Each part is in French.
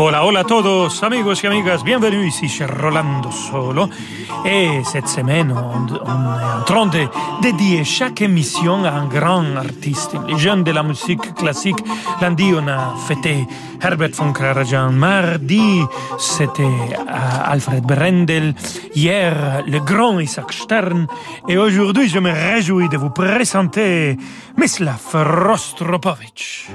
Hola, hola a todos, amigos y amigas, bienvenue ici chez Rolando Solo. Et cette semaine, on, on est en train de dédier chaque émission à un grand artiste, les jeunes de la musique classique. Lundi, on a fêté Herbert von Karajan. Mardi, c'était Alfred Brendel. Hier, le grand Isaac Stern. Et aujourd'hui, je me réjouis de vous présenter Mislav Rostropovich.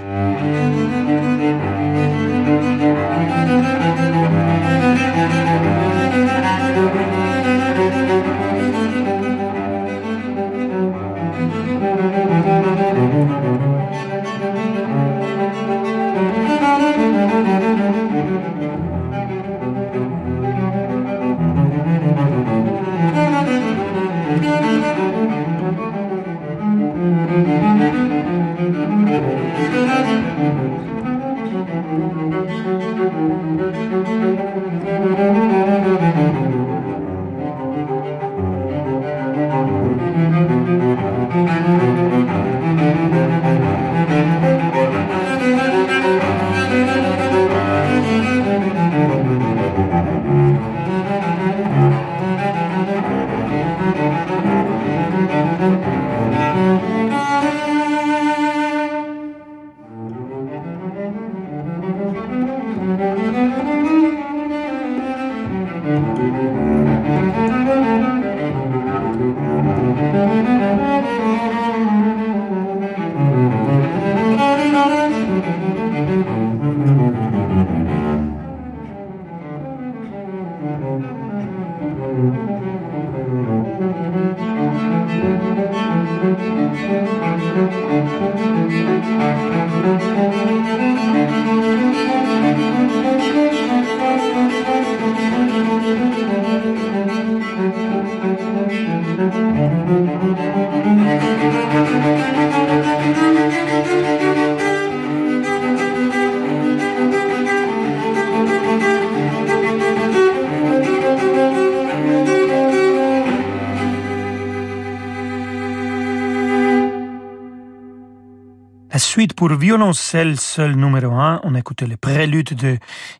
Pour violoncelle seul numéro 1, on écoutait le prélude de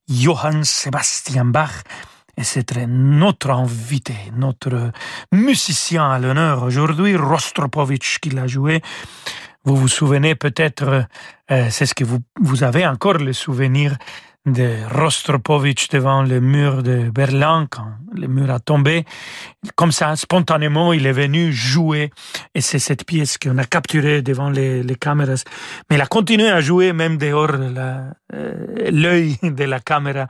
Johann Sebastian Bach. Et c'était notre invité, notre musicien à l'honneur aujourd'hui, Rostropovich, qui l'a joué. Vous vous souvenez peut-être, euh, c'est ce que vous, vous avez encore le souvenir de Rostropovich devant le mur de Berlin quand le mur a tombé. Comme ça, spontanément, il est venu jouer et c'est cette pièce qu'on a capturée devant les, caméras. Mais il a continué à jouer même dehors de euh, l'œil de la caméra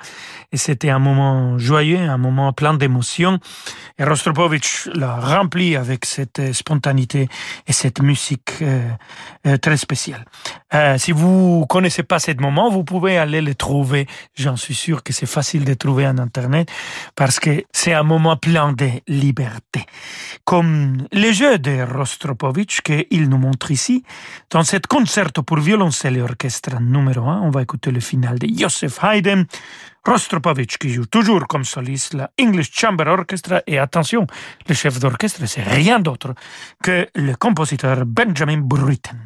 et c'était un moment joyeux, un moment plein d'émotions. Et Rostropovich l'a rempli avec cette spontanéité et cette musique euh, euh, très spéciale. Euh, si vous connaissez pas ce moment, vous pouvez aller le trouver. J'en suis sûr que c'est facile de trouver en Internet parce que c'est un moment plein de liberté. Comme le jeu de Rostropovich qu'il nous montre ici, dans cet concerto pour violoncelle et orchestre numéro 1, on va écouter le final de Joseph Haydn, Rostropovich qui joue toujours comme soliste la English Chamber Orchestra et attention, le chef d'orchestre c'est rien d'autre que le compositeur Benjamin Britten.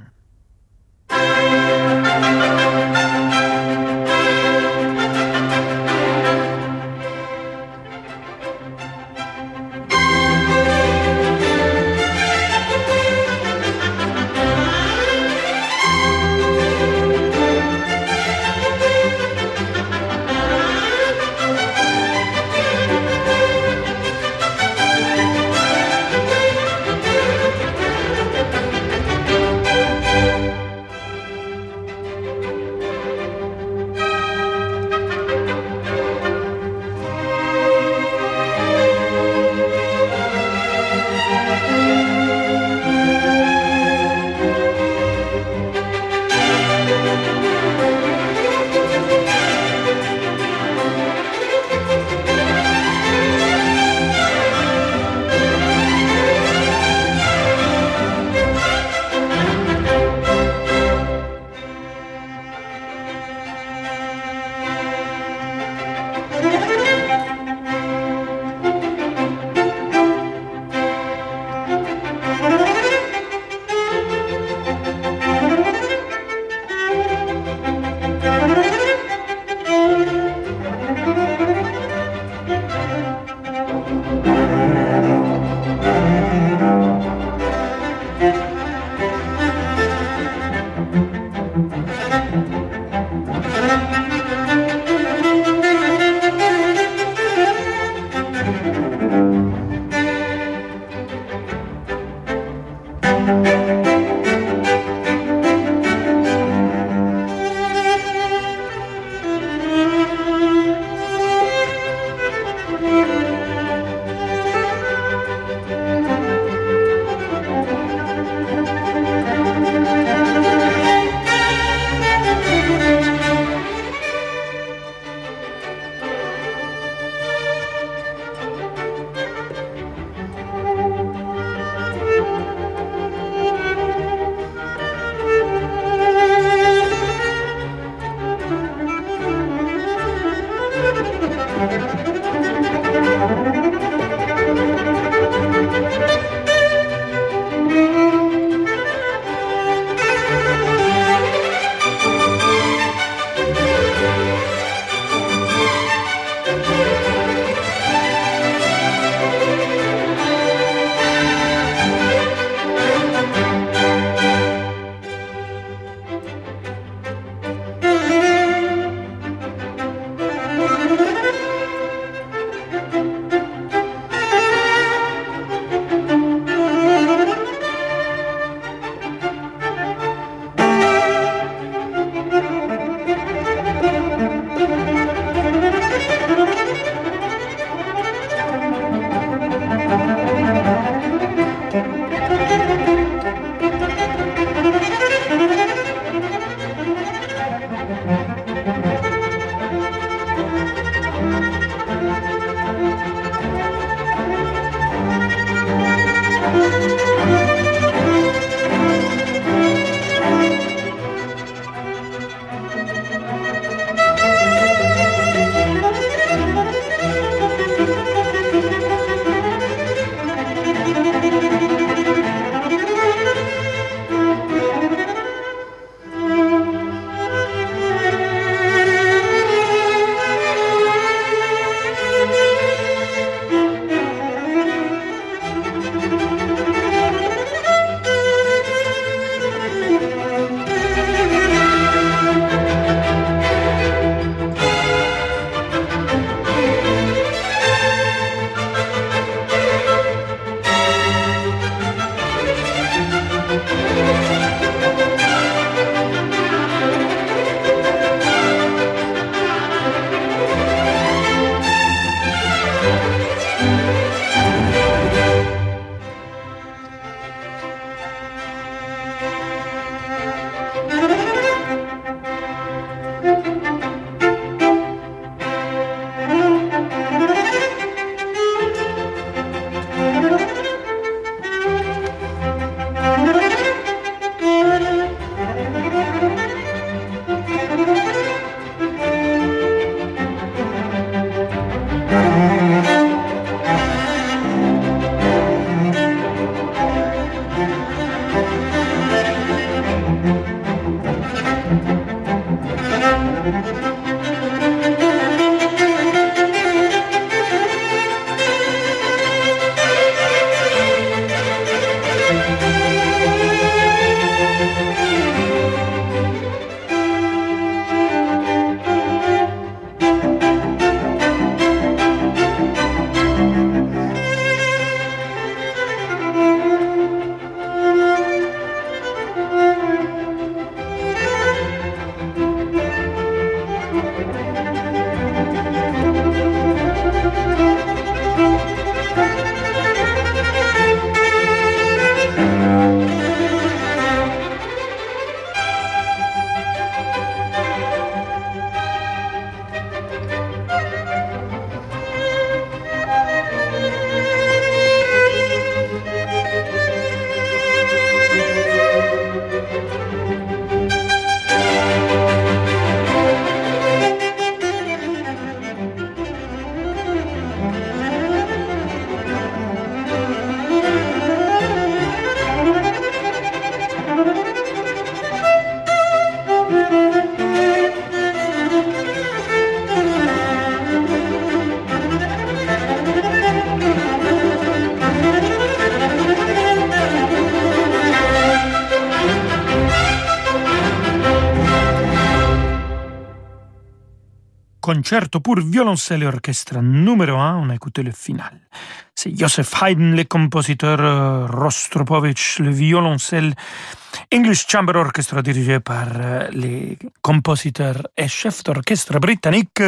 Concerto pour violoncelle et orchestre numéro 1, on a écouté le final. C'est Joseph Haydn, le compositeur, euh, Rostropovich, le violoncelle, English Chamber Orchestra dirigé par euh, les compositeurs et chefs d'orchestre britannique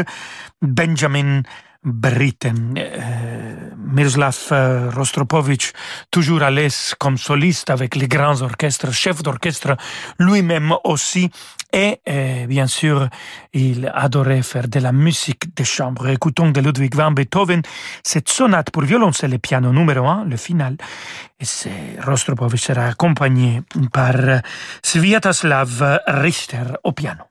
Benjamin Britten. Euh, Miroslav euh, Rostropovich, toujours à l'aise comme soliste avec les grands orchestres, chef d'orchestre lui-même aussi. Et euh, bien sûr, il adorait faire de la musique de chambre. Écoutons de Ludwig van Beethoven cette sonate pour violoncelle et piano numéro 1, le final. Et Rostropovich sera accompagné par Sviatoslav Richter au piano.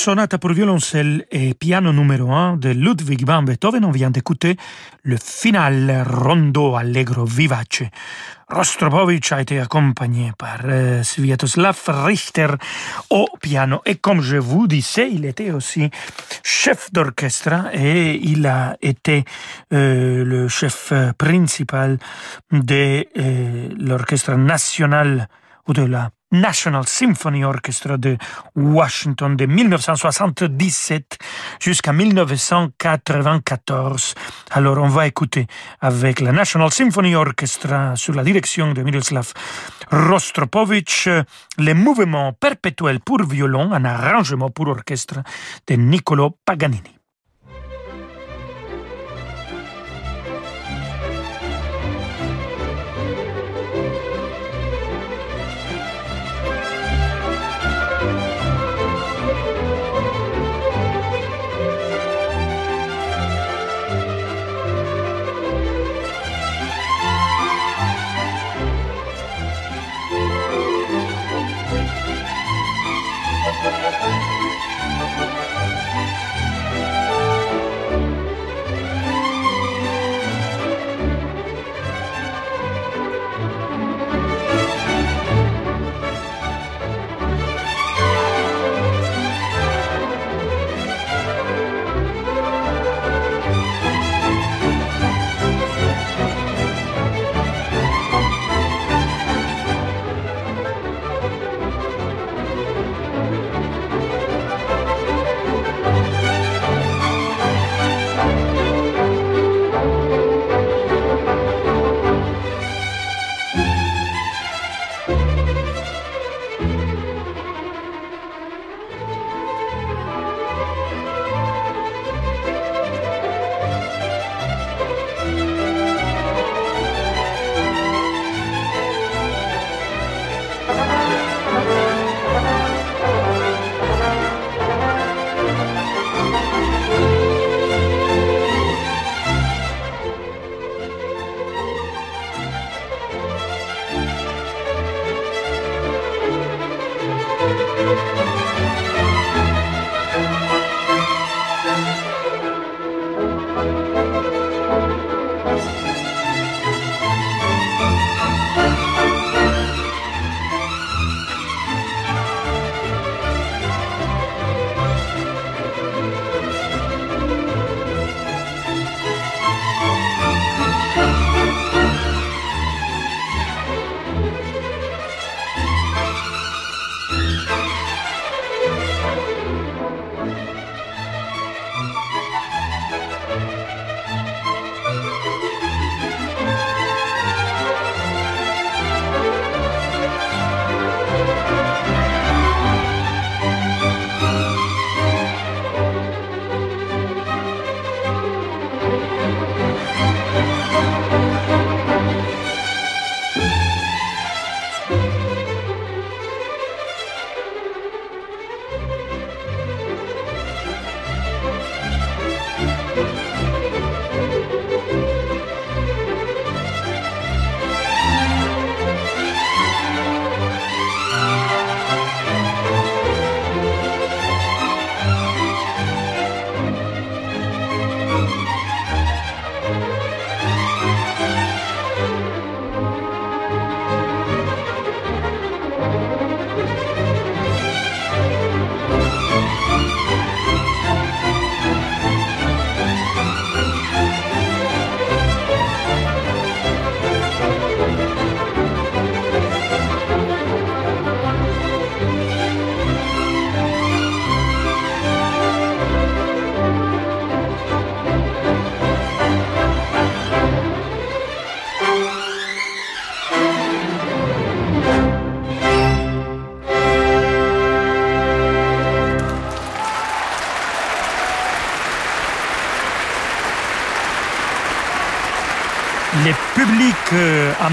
Sonate pour violoncelle et piano numéro 1 de Ludwig van Beethoven, on vient d'écouter le final rondo allegro vivace. Rostropovich a été accompagné par euh, Sviatoslav Richter au piano. Et comme je vous disais, il était aussi chef d'orchestre et il a été euh, le chef principal de euh, l'orchestre national ou de la National Symphony Orchestra de Washington de 1977 jusqu'à 1994. Alors on va écouter avec la National Symphony Orchestra sous la direction de Miroslav Rostropovich les mouvements perpétuels pour violon, un arrangement pour orchestre de Niccolo Paganini.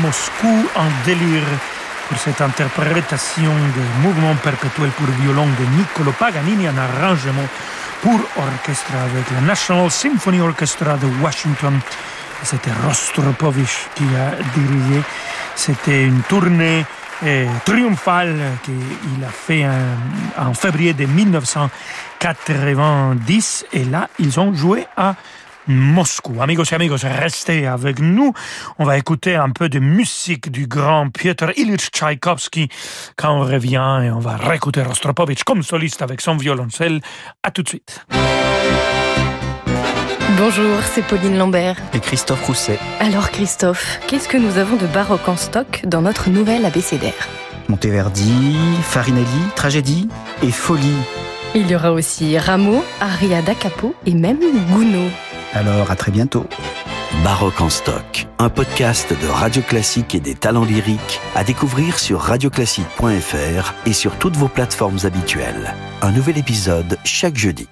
Moscou en délire pour cette interprétation de mouvement perpétuel pour violon de Niccolo Paganini, un arrangement pour orchestre avec la National Symphony Orchestra de Washington. C'était Rostropovich qui a dirigé. C'était une tournée triomphal qu'il a fait en février de 1990. Et là, ils ont joué à Moscou. Amigos et amigos, restez avec nous. On va écouter un peu de musique du grand Piotr Ilyich Tchaïkovski quand on revient et on va réécouter Rostropovitch comme soliste avec son violoncelle. À tout de suite. Bonjour, c'est Pauline Lambert. Et Christophe Rousset. Alors Christophe, qu'est-ce que nous avons de baroque en stock dans notre nouvelle abécédaire? Monteverdi, Farinelli, Tragédie et Folie. Il y aura aussi Rameau, Aria da Capo et même Gounod. Alors à très bientôt. Baroque en stock, un podcast de Radio Classique et des talents lyriques à découvrir sur radioclassique.fr et sur toutes vos plateformes habituelles. Un nouvel épisode chaque jeudi.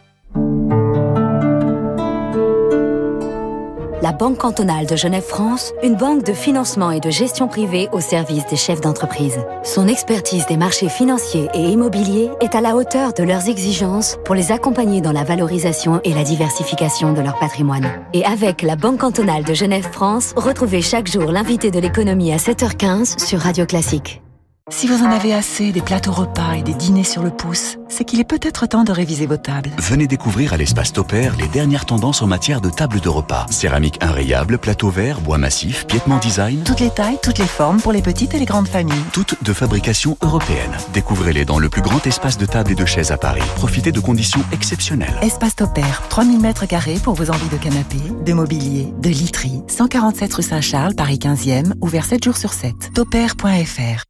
La Banque cantonale de Genève-France, une banque de financement et de gestion privée au service des chefs d'entreprise. Son expertise des marchés financiers et immobiliers est à la hauteur de leurs exigences pour les accompagner dans la valorisation et la diversification de leur patrimoine. Et avec la Banque cantonale de Genève-France, retrouvez chaque jour l'invité de l'économie à 7h15 sur Radio Classique. Si vous en avez assez des plateaux repas et des dîners sur le pouce, c'est qu'il est peut-être temps de réviser vos tables. Venez découvrir à l'espace Topair les dernières tendances en matière de tables de repas. Céramique inrayable, plateau vert, bois massif, piétement design. Toutes les tailles, toutes les formes pour les petites et les grandes familles. Toutes de fabrication européenne. Découvrez-les dans le plus grand espace de tables et de chaises à Paris. Profitez de conditions exceptionnelles. Espace Topair, 3000 mètres carrés pour vos envies de canapé, de mobilier, de literie. 147 rue Saint-Charles, Paris 15e, ouvert 7 jours sur 7. Topair.fr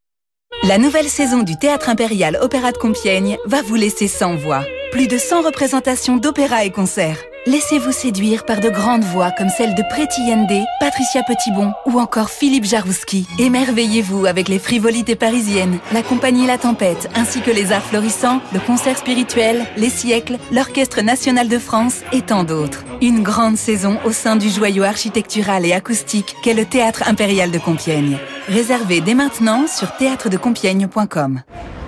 la nouvelle saison du Théâtre Impérial Opéra de Compiègne va vous laisser sans voix. Plus de 100 représentations d'opéra et concerts. Laissez-vous séduire par de grandes voix comme celles de Preti Yende, Patricia Petitbon ou encore Philippe Jarouski. Émerveillez-vous avec les frivolités parisiennes, la compagnie La Tempête, ainsi que les arts florissants, le concert spirituel, les siècles, l'Orchestre National de France et tant d'autres. Une grande saison au sein du joyau architectural et acoustique qu'est le Théâtre Impérial de Compiègne. Réservez dès maintenant sur théâtredecompiègne.com.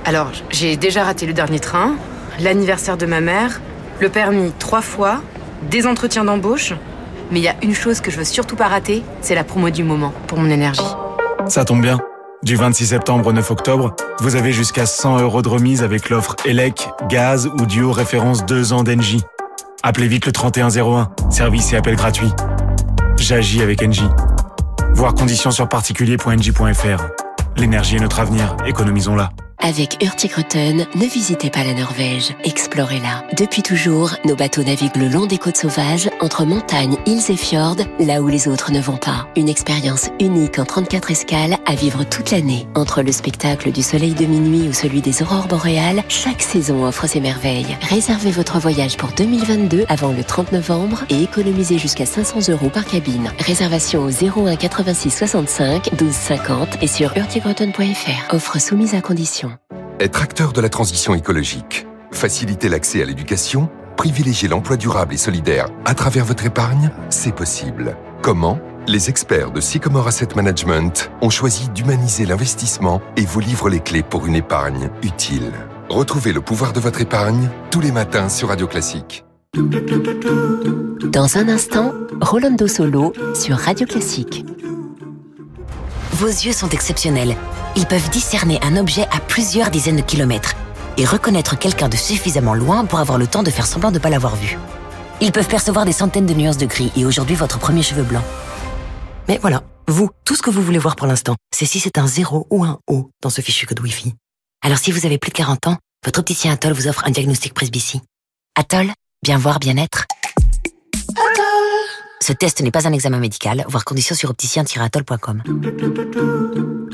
Alors, j'ai déjà raté le dernier train, l'anniversaire de ma mère, le permis trois fois, des entretiens d'embauche. Mais il y a une chose que je veux surtout pas rater, c'est la promo du moment pour mon énergie. Ça tombe bien. Du 26 septembre au 9 octobre, vous avez jusqu'à 100 euros de remise avec l'offre ELEC, gaz ou duo référence 2 ans d'Engie. Appelez vite le 3101, service et appel gratuit. J'agis avec Engie. Voir conditions sur particulier.engie.fr. L'énergie est notre avenir, économisons-la. Avec Hurtigruten, ne visitez pas la Norvège, explorez-la. Depuis toujours, nos bateaux naviguent le long des côtes sauvages, entre montagnes, îles et fjords, là où les autres ne vont pas. Une expérience unique en 34 escales à vivre toute l'année. Entre le spectacle du soleil de minuit ou celui des aurores boréales, chaque saison offre ses merveilles. Réservez votre voyage pour 2022 avant le 30 novembre et économisez jusqu'à 500 euros par cabine. Réservation au 01 86 65 12 50 et sur hurtigruten.fr. Offre soumise à condition. Être acteur de la transition écologique, faciliter l'accès à l'éducation, privilégier l'emploi durable et solidaire à travers votre épargne, c'est possible. Comment? Les experts de Sycomore Asset Management ont choisi d'humaniser l'investissement et vous livrent les clés pour une épargne utile. Retrouvez le pouvoir de votre épargne tous les matins sur Radio Classique. Dans un instant, Rolando Solo sur Radio Classique. Vos yeux sont exceptionnels. Ils peuvent discerner un objet à plusieurs dizaines de kilomètres et reconnaître quelqu'un de suffisamment loin pour avoir le temps de faire semblant de ne pas l'avoir vu. Ils peuvent percevoir des centaines de nuances de gris et aujourd'hui votre premier cheveu blanc. Mais voilà, vous, tout ce que vous voulez voir pour l'instant, c'est si c'est un 0 ou un O dans ce fichu code Wi-Fi. Alors si vous avez plus de 40 ans, votre opticien Atoll vous offre un diagnostic presbytie. Atoll, bien voir, bien être. Ce test n'est pas un examen médical, voire conditions sur opticien-atoll.com.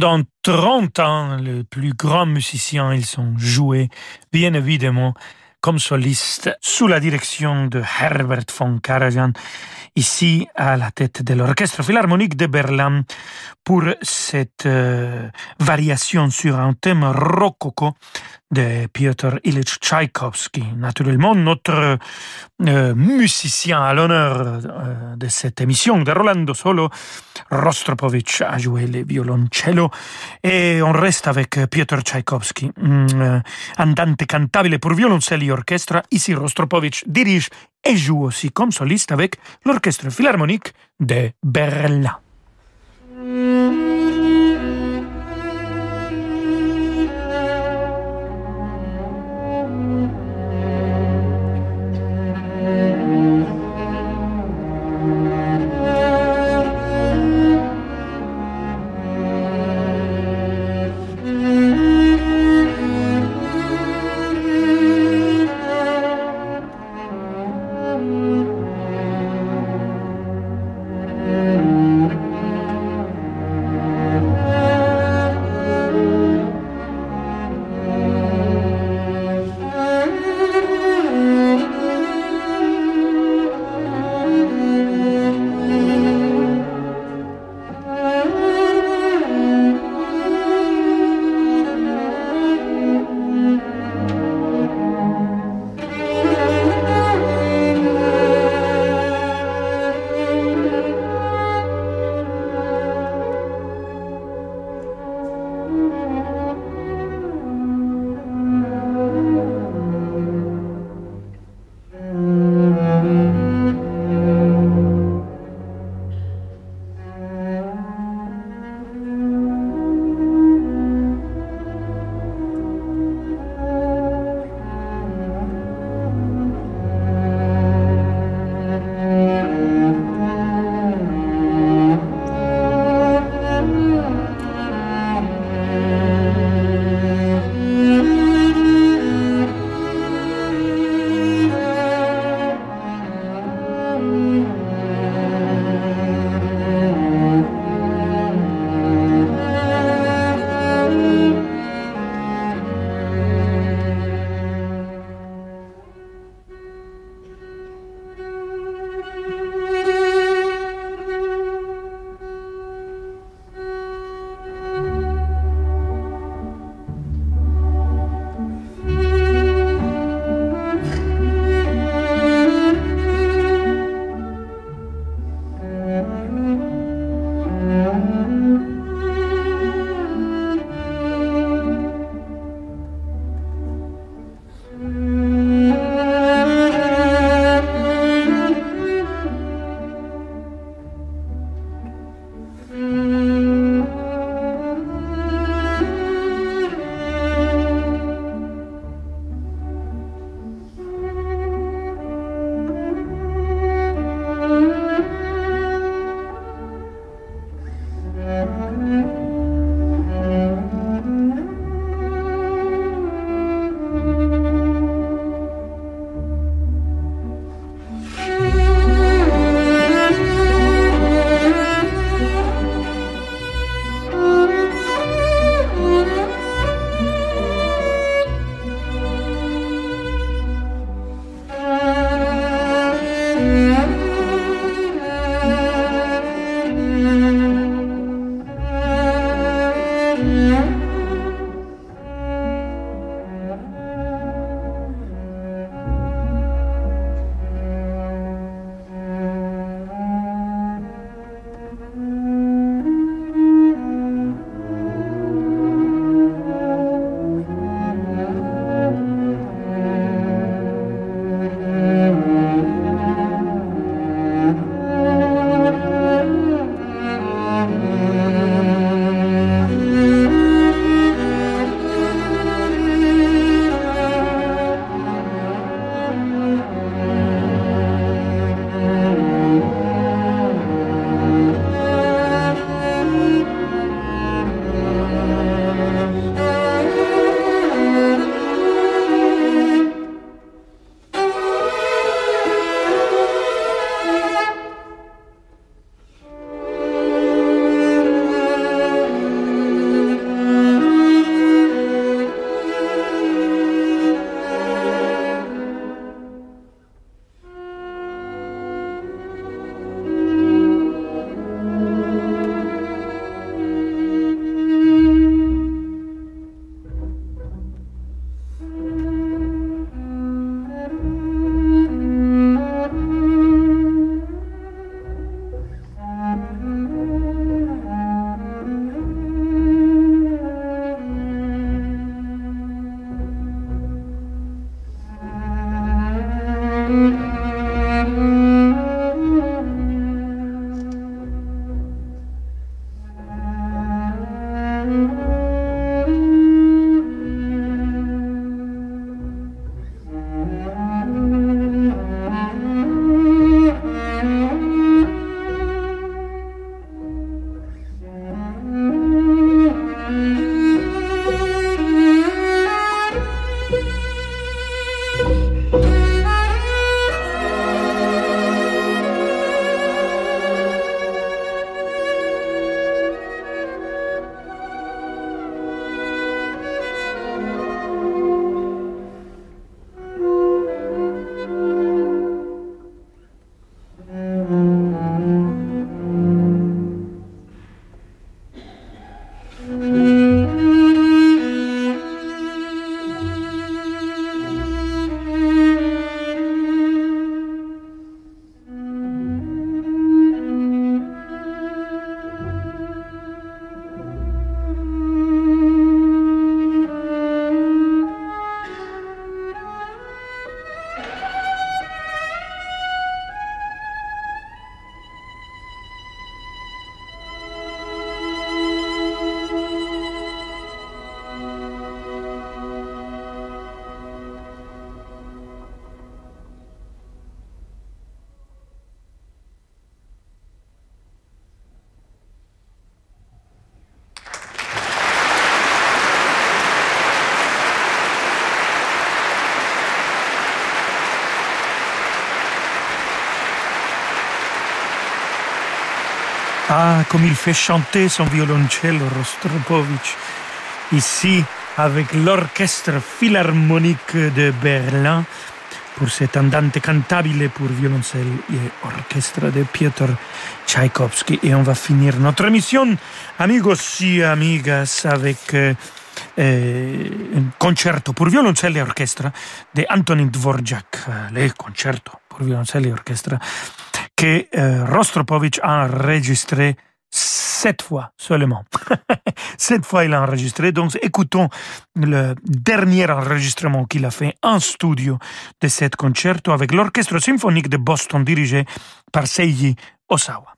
Pendant 30 ans, les plus grands musiciens, ils sont joués, bien évidemment, comme solistes, sous la direction de Herbert von Karajan, ici à la tête de l'Orchestre Philharmonique de Berlin, pour cette euh, variation sur un thème rococo de Piotr Ilyich Tchaïkovski. Naturellement, notre euh, musicien à l'honneur euh, de cette émission de Rolando Solo, Rostropovich, a joué le violoncello et on reste avec Piotr Tchaïkovski, mm, andante cantabile pour violoncelle et orchestre. Ici, Rostropovich dirige et joue aussi comme soliste avec l'Orchestre Philharmonique de Berlin. Mm-hmm. Comme il fait chanter son violoncello Rostropovitch, ici avec l'orchestre philharmonique de Berlin pour cet andante cantabile pour violoncelle et orchestre de Piotr Tchaïkovski. Et on va finir notre émission, amigos et amigas, avec euh, euh, un concerto pour violoncelle et orchestre de Antonin Dvorak, le concerto pour violoncelle et orchestre que euh, Rostropovitch a enregistré sept fois seulement. sept fois il a enregistré. Donc écoutons le dernier enregistrement qu'il a fait en studio de cet concerto avec l'orchestre symphonique de Boston dirigé par Seiji Osawa.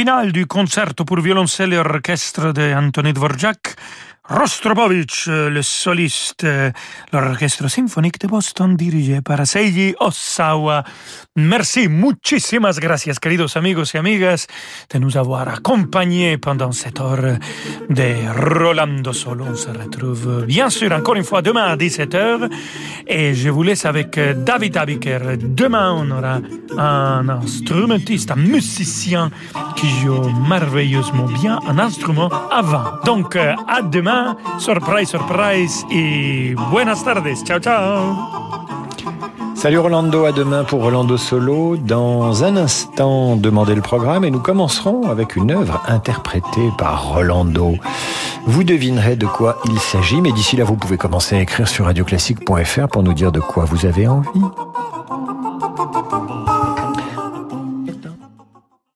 Le final du concerto pour violoncelle et orchestre de Dvorak Rostropovich, le soliste, l'orchestre symphonique de Boston dirigé par Seiji Osawa. Merci, muchísimas gracias, queridos amigos y amigas, de nous avoir accompagnés pendant cette heure de Rolando Solo. On se retrouve bien sûr encore une fois demain à 17h et je vous laisse avec David Abiker. Demain, on aura un instrumentiste, un musicien qui joue merveilleusement bien un instrument avant. Donc, à demain. Surprise, surprise et buenas tardes. Ciao, ciao. Salut Rolando, à demain pour Rolando Solo. Dans un instant, demandez le programme et nous commencerons avec une œuvre interprétée par Rolando. Vous devinerez de quoi il s'agit, mais d'ici là, vous pouvez commencer à écrire sur radioclassique.fr pour nous dire de quoi vous avez envie.